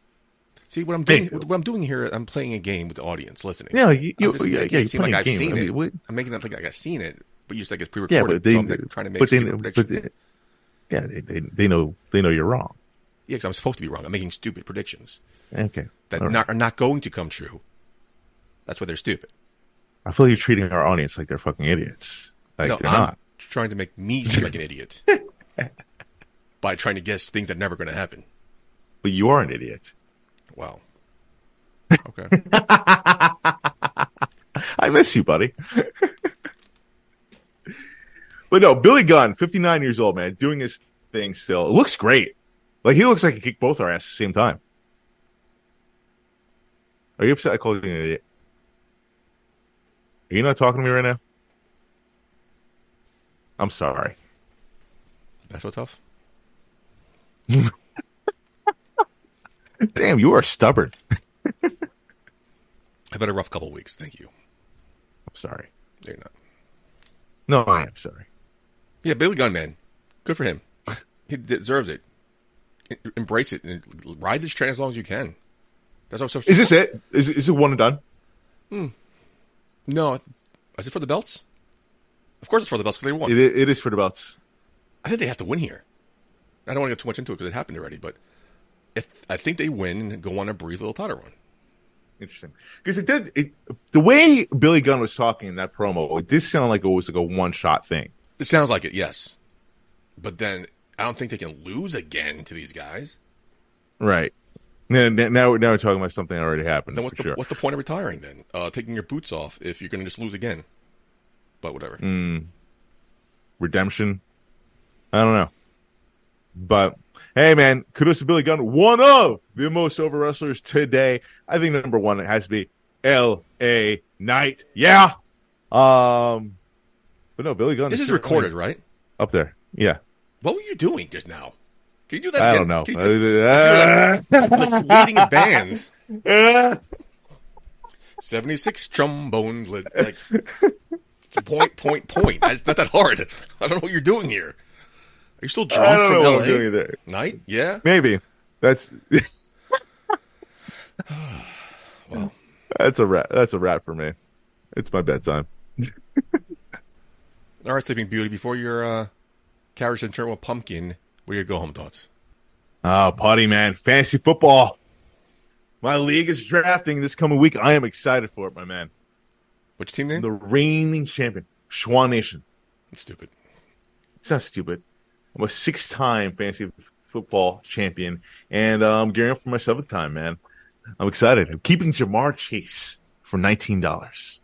See what I'm doing? Hey. what I'm doing here? I'm playing a game with the audience listening. yeah. You, you, just yeah, yeah. You're like playing a I've game. seen I mean, it. what- I'm making it think like I've seen it, but you said it's yeah, pre-recorded. but they, so I'm like, trying to make but they, stupid but predictions. they, yeah, they, they, they know, they know you're wrong. Yeah, because I'm supposed to be wrong. I'm making stupid predictions Okay, that right. not, are not going to come true. That's why they're stupid. I feel like you're treating our audience like they're fucking idiots. Like no, they're I'm not. trying to make me seem like an idiot [LAUGHS] by trying to guess things that are never going to happen. But you are an idiot. Wow. Okay. [LAUGHS] I miss you, buddy. [LAUGHS] but no, Billy Gunn, 59 years old, man, doing his thing still. It looks great. Like he looks like he kicked both our asses at the same time. Are you upset I called you an idiot? Are you not talking to me right now? I'm sorry. That's so tough. [LAUGHS] Damn, you are stubborn. [LAUGHS] I've had a rough couple weeks. Thank you. I'm sorry. They're not. No, I am sorry. Yeah, Billy Gunman. Good for him. [LAUGHS] He deserves it. Embrace it and ride this train as long as you can. That's also. Is this it? Is, is it one and done? Hmm. No. Is it for the belts? Of course it's for the belts because they won. It, it is for the belts. I think they have to win here. I don't want to get too much into it because it happened already, but if I think they win and go on a brief little title run. Interesting, because it did. It, the way Billy Gunn was talking in that promo, it did sound like it was like a one shot thing. It sounds like it, yes. But then I don't think they can lose again to these guys. Right. Now, now, now we're talking about something that already happened. Then what's the sure. what's the point of retiring then? Uh, taking your boots off if you're going to just lose again. But whatever. Mm. redemption. I don't know. But hey, man, kudos to Billy Gunn, one of the most over wrestlers today. I think number one it has to be L.A. Knight. Yeah. Um, but no, Billy Gunn. This is recorded, right? up there. Yeah. What were you doing just now? Can you do that I again? don't know. You do- like leading a band. Uh, [LAUGHS] 76 trombones. Like, point, point, point. It's not that hard. I don't know what you're doing here. Are you still I drunk don't from know LA? what I'm doing there. Night? Yeah? Maybe that's [SIGHS] [LAUGHS] Well, that's a rat. That's a rat for me. It's my bedtime. [LAUGHS] all right, Sleeping Beauty, before your uh, carriage and turn with pumpkin, what are your go home thoughts? Oh, putty man, fantasy football. My league is drafting this coming week. I am excited for it, my man. What's your team name? The reigning champion, Schwan Nation. Stupid. It's not stupid. I'm a six-time fantasy football champion, and uh, I'm gearing up for my seventh time, man. I'm excited. I'm keeping Ja'Marr Chase for nineteen dollars.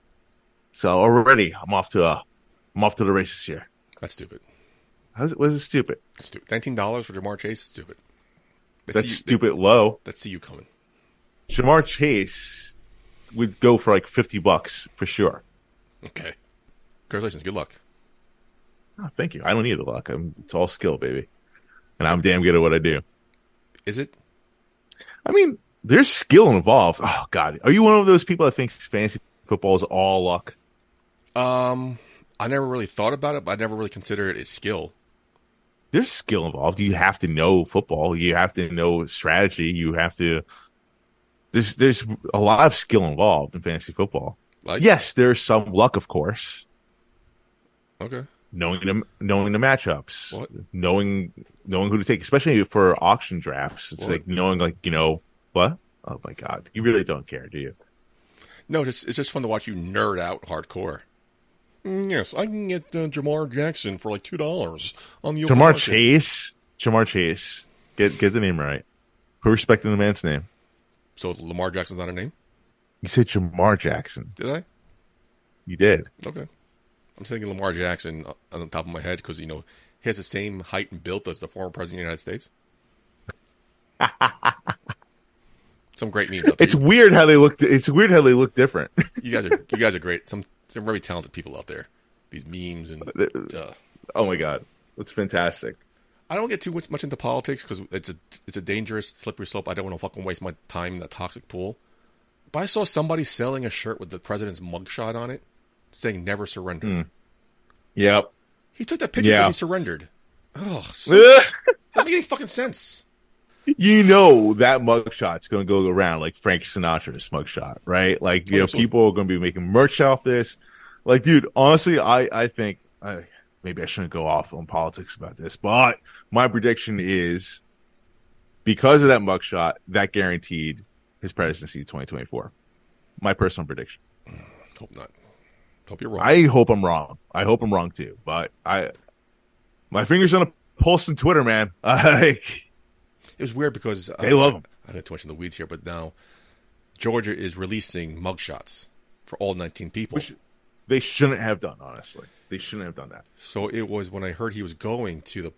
So already, I'm off to a, I'm off to the races here. That's stupid. How's it, was it stupid? Stupid. $19 for Ja'Marr Chase? Stupid. Let's That's you, stupid low. Let's see you coming. Ja'Marr Chase would go for like fifty bucks for sure. Okay. Congratulations. Good luck. Oh, thank you. I don't need the luck. I'm, it's all skill, baby, and I'm damn good at what I do. Is it? I mean, there's skill involved. Oh God, are you one of those people that thinks fantasy football is all luck? Um, I never really thought about it, but I never really considered it a skill. There's skill involved. You have to know football. You have to know strategy. You have to. There's there's a lot of skill involved in fantasy football. Like, Yes, there's some luck, of course. Okay. Knowing the knowing the matchups, What? knowing knowing who to take, especially for auction drafts. It's What? like knowing, like you know, what? Oh my God, you really don't care, do you? No, just it's just fun to watch you nerd out hardcore. Mm, yes, I can get uh, Jamar Jackson for like two dollars on the Jamar market. Chase. Ja'Marr Chase. Get get the name right. Put respect in the man's name. So Lamar Jackson's not a name, You said Jamar Jackson. did I? You did. Okay. I'm thinking Lamar Jackson uh, on the top of my head because you know he has the same height and build as the former president of the United States. [LAUGHS] Some great memes out there. It's weird how they look. It's weird how they look different. [LAUGHS] You guys are you guys are great. Some some very talented people out there. These memes and uh, oh my god, that's fantastic. I don't get too much, much into politics because it's a it's a dangerous slippery slope. I don't want to fucking waste my time in that toxic pool. But I saw somebody selling a shirt with the president's mugshot on it, saying "Never surrender." Yep. He took that picture because Yeah. he surrendered. Oh, [LAUGHS] doesn't make any fucking sense. You know that mugshot's going to go around like Frank Sinatra's mugshot, right? Like, you know, people are going to be making merch off this. Like, dude, honestly, I I think I, maybe I shouldn't go off on politics about this, but my prediction is because of that mugshot, that guaranteed his presidency 2024. My personal prediction. Mm, hope not. Hope you're wrong. I hope I'm wrong. I hope I'm wrong too. But I, my fingers on a pulse on Twitter, man. [LAUGHS] Like, it was weird because uh, They love 'em. I don't too much in the weeds here, but now Georgia is releasing mugshots for all 19 people. which they shouldn't have done. Honestly, they shouldn't have done that. So it was when I heard he was going to the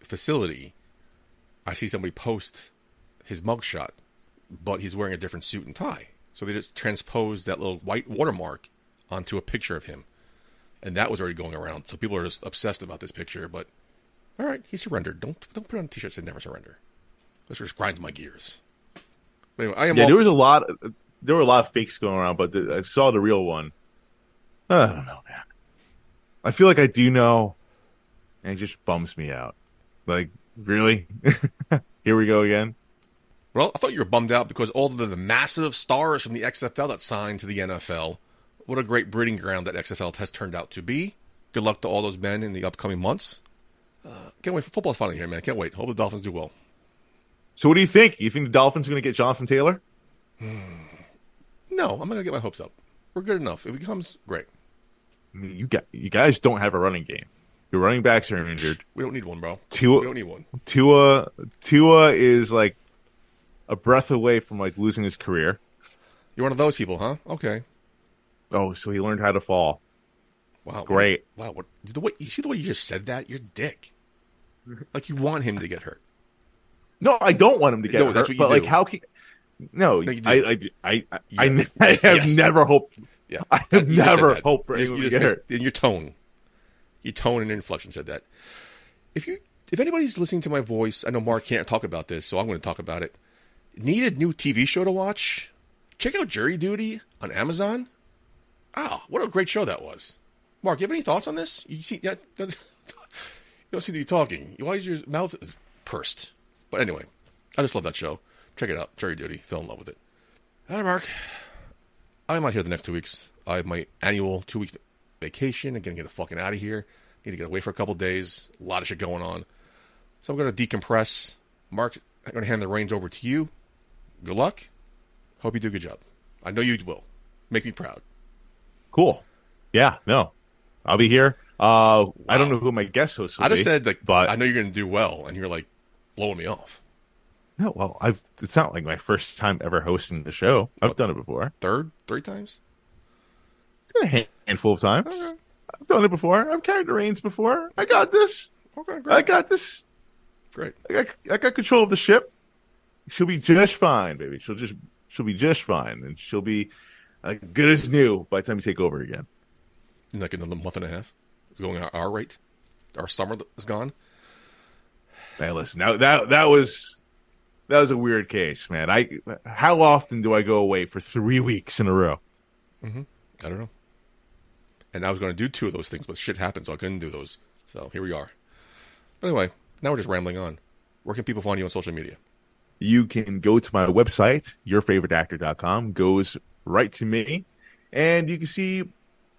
facility, I see somebody post his mugshot, but he's wearing a different suit and tie. So they just transposed that little white watermark onto a picture of him. And that was already going around. So people are just obsessed about this picture, but all right, he surrendered. Don't don't put on a t-shirt that said never surrender. This just grinds my gears. But anyway, I am Yeah, all there for- was a lot. There were a lot of fakes going around, but the, I saw the real one. I don't know, man. I feel like I do know, and it just bums me out. Like, really? [LAUGHS] Here we go again. Well, I thought you were bummed out because all of the, the massive stars from the XFL that signed to the NFL. What a great breeding ground that XFL has turned out to be. Good luck to all those men in the upcoming months. Uh, can't wait for football's finally here, man. Can't wait. Hope the Dolphins do well. So, what do you think? You think the Dolphins are going to get Jonathan Taylor? No, I'm not gonna get my hopes up. We're good enough. If he comes, great. I mean, you got you guys don't have a running game. Your running backs are injured. We don't need one, bro. Tua, We don't need one. Tua, Tua is like a breath away from like losing his career. You're one of those people, huh? Okay. Oh, so he learned how to fall. Wow. Great. Wow. What the way you see the way you just said that? You're dick. Like you want him to get hurt. No, I don't want him to get No, hurt. that's what you but like, how can? No, No, you. I, I, I, I, I, [LAUGHS] I have Yes. never hoped. Yeah. [LAUGHS] I have You never hoped for You just- you to just- get hurt. In your tone, your tone and inflection said that. If you, if anybody's listening to my voice, I know Mark can't talk about this, so I'm going to talk about it. Need a new TV show to watch? Check out Jury Duty on Amazon. Oh, what a great show that was! Mark, you have any thoughts on this? You see, [LAUGHS] you don't seem to be talking. Why is your mouth pursed? But anyway, I just love that show. Check it out, Jury Duty. Fell in love with it. All right, Mark. I'm out here the next two weeks. I have my annual two week vacation. I'm gonna get the fucking out of here. Need to get away for a couple days. A lot of shit going on. So I'm gonna decompress. Mark, I'm gonna hand the reins over to you. Good luck. Hope you do a good job. I know you will. Make me proud. Cool. Yeah. No, I'll be here. Uh, I don't know who my guest host will I just be, said like but I know you're gonna do well, and you're like blowing me off. no. Well, I've. It's not like my first time ever hosting the show. I've done it before. Third, three times. Done a handful of times. Okay. I've done it before. I've carried the reins before. I got this. Okay, great. I got this. great. I got, I got control of the ship. She'll be just fine, baby. She'll just she'll be just fine, and she'll be uh, good as new by the time you take over again. In like another month and a half, it's going our rate. Our summer is gone. Man, listen, now that that was that was a weird case, man. I how often do I go away for three weeks in a row? Mm-hmm. I don't know. And I was going to do two of those things, but shit happened, so I couldn't do those. So here we are. But anyway, now we're just rambling on. Where can people find you on social media? You can go to my website, yourfavoriteactor.com, goes right to me, and you can see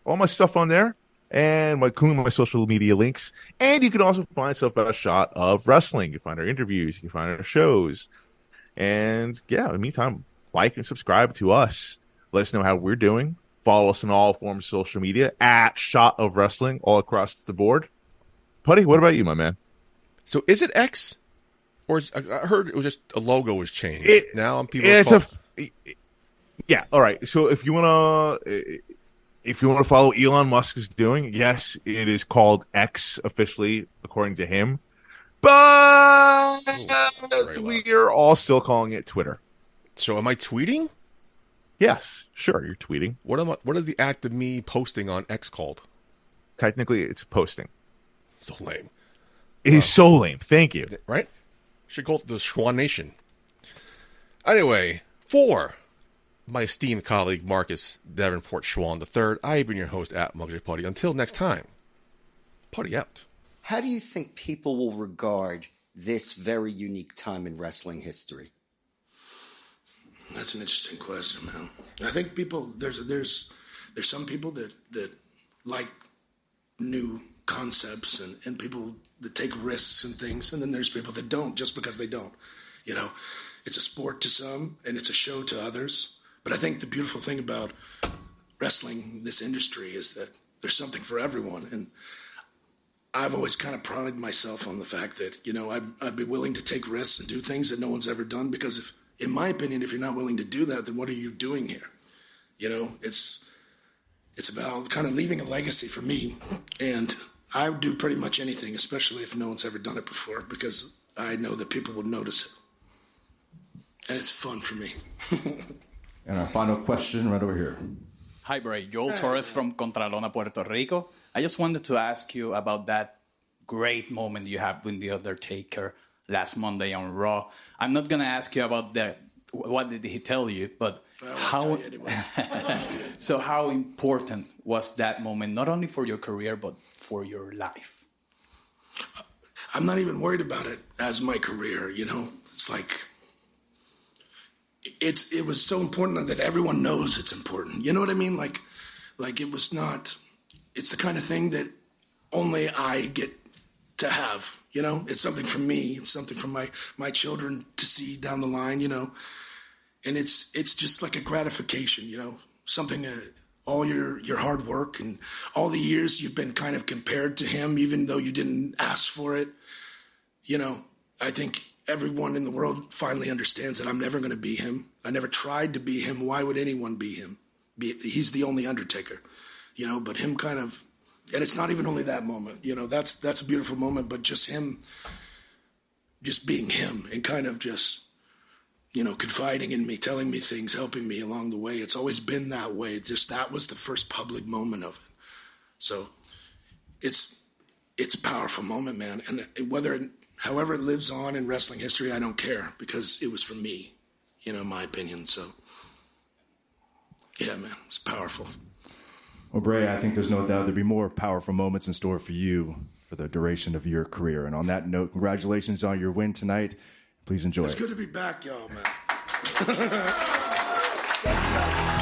all my stuff on there, and my, including my social media links. And you can also find stuff about a shot of wrestling. You can find our interviews, you can find our shows. And yeah, in the meantime, like and subscribe to us. Let us know how we're doing. Follow us on all forms of social media at Shot of Wrestling all across the board. Putty, what about you, my man? So is it X? Or is, I heard it was just a logo was changed. It- now I'm people. it's a f- yeah all right so if you want to if you want to follow elon musk is doing yes it is called x officially according to him but loud. we're all still calling it twitter so am I tweeting? yes sure you're tweeting What am I, What is the act of me posting on X called? technically it's posting So lame, it is um, so lame thank you right? Should call it the Schwan Nation. Anyway, for my esteemed colleague Marcus Davenport Schwan III, I have been your host at Muggsy Party. Until next time, party out. How do you think people will regard this very unique time in wrestling history? That's an interesting question, man. I think people there's there's there's some people that that like new concepts and and people that take risks and things, and then there's people that don't just because they don't. You know, it's a sport to some and it's a show to others. But I think the beautiful thing about wrestling, this industry, is that there's something for everyone, and I've always kind of prided myself on the fact that you know I'd, I'd be willing to take risks and do things that no one's ever done because if, in my opinion, if you're not willing to do that, then what are you doing here? You know, it's it's about kind of leaving a legacy for me, and I would do pretty much anything, especially if no one's ever done it before, because I know that people will notice it, and it's fun for me. [LAUGHS] And our final question right over here. Hi, Bray. Joel Torres from Contralona, Puerto Rico. I just wanted to ask you about that great moment you had with The Undertaker last Monday on Raw. I'm not going to ask you about the what did he tell you, but how anyway. [LAUGHS] so how important was that moment not only for your career but for your life? I'm not even worried about it as my career. You know, it's like it's it was so important that everyone knows it's important. You know what I mean? Like, like it was not. It's the kind of thing that only I get to have. You know, it's something from me. It's something from my my children to see down the line. You know, and it's it's just like a gratification. You know, something. Uh, all your your hard work and all the years you've been kind of compared to him, even though you didn't ask for it. You know, I think everyone in the world finally understands that I'm never going to be him. I never tried to be him. Why would anyone be him? Be, he's the only Undertaker, you know. But him kind of, and it's not even only that moment. You know, that's that's a beautiful moment. But just him, just being him, and kind of just you know, confiding in me, telling me things, helping me along the way. It's always been that way. Just that was the first public moment of it. So it's it's a powerful moment, man. And whether however it lives on in wrestling history, I don't care because it was for me, you know, my opinion. So yeah, man, it's powerful. Well, Bray, I think there's no doubt there'll be more powerful moments in store for you for the duration of your career. And on that note, congratulations on your win tonight. Please enjoy. It's good to be back, y'all, man. [LAUGHS]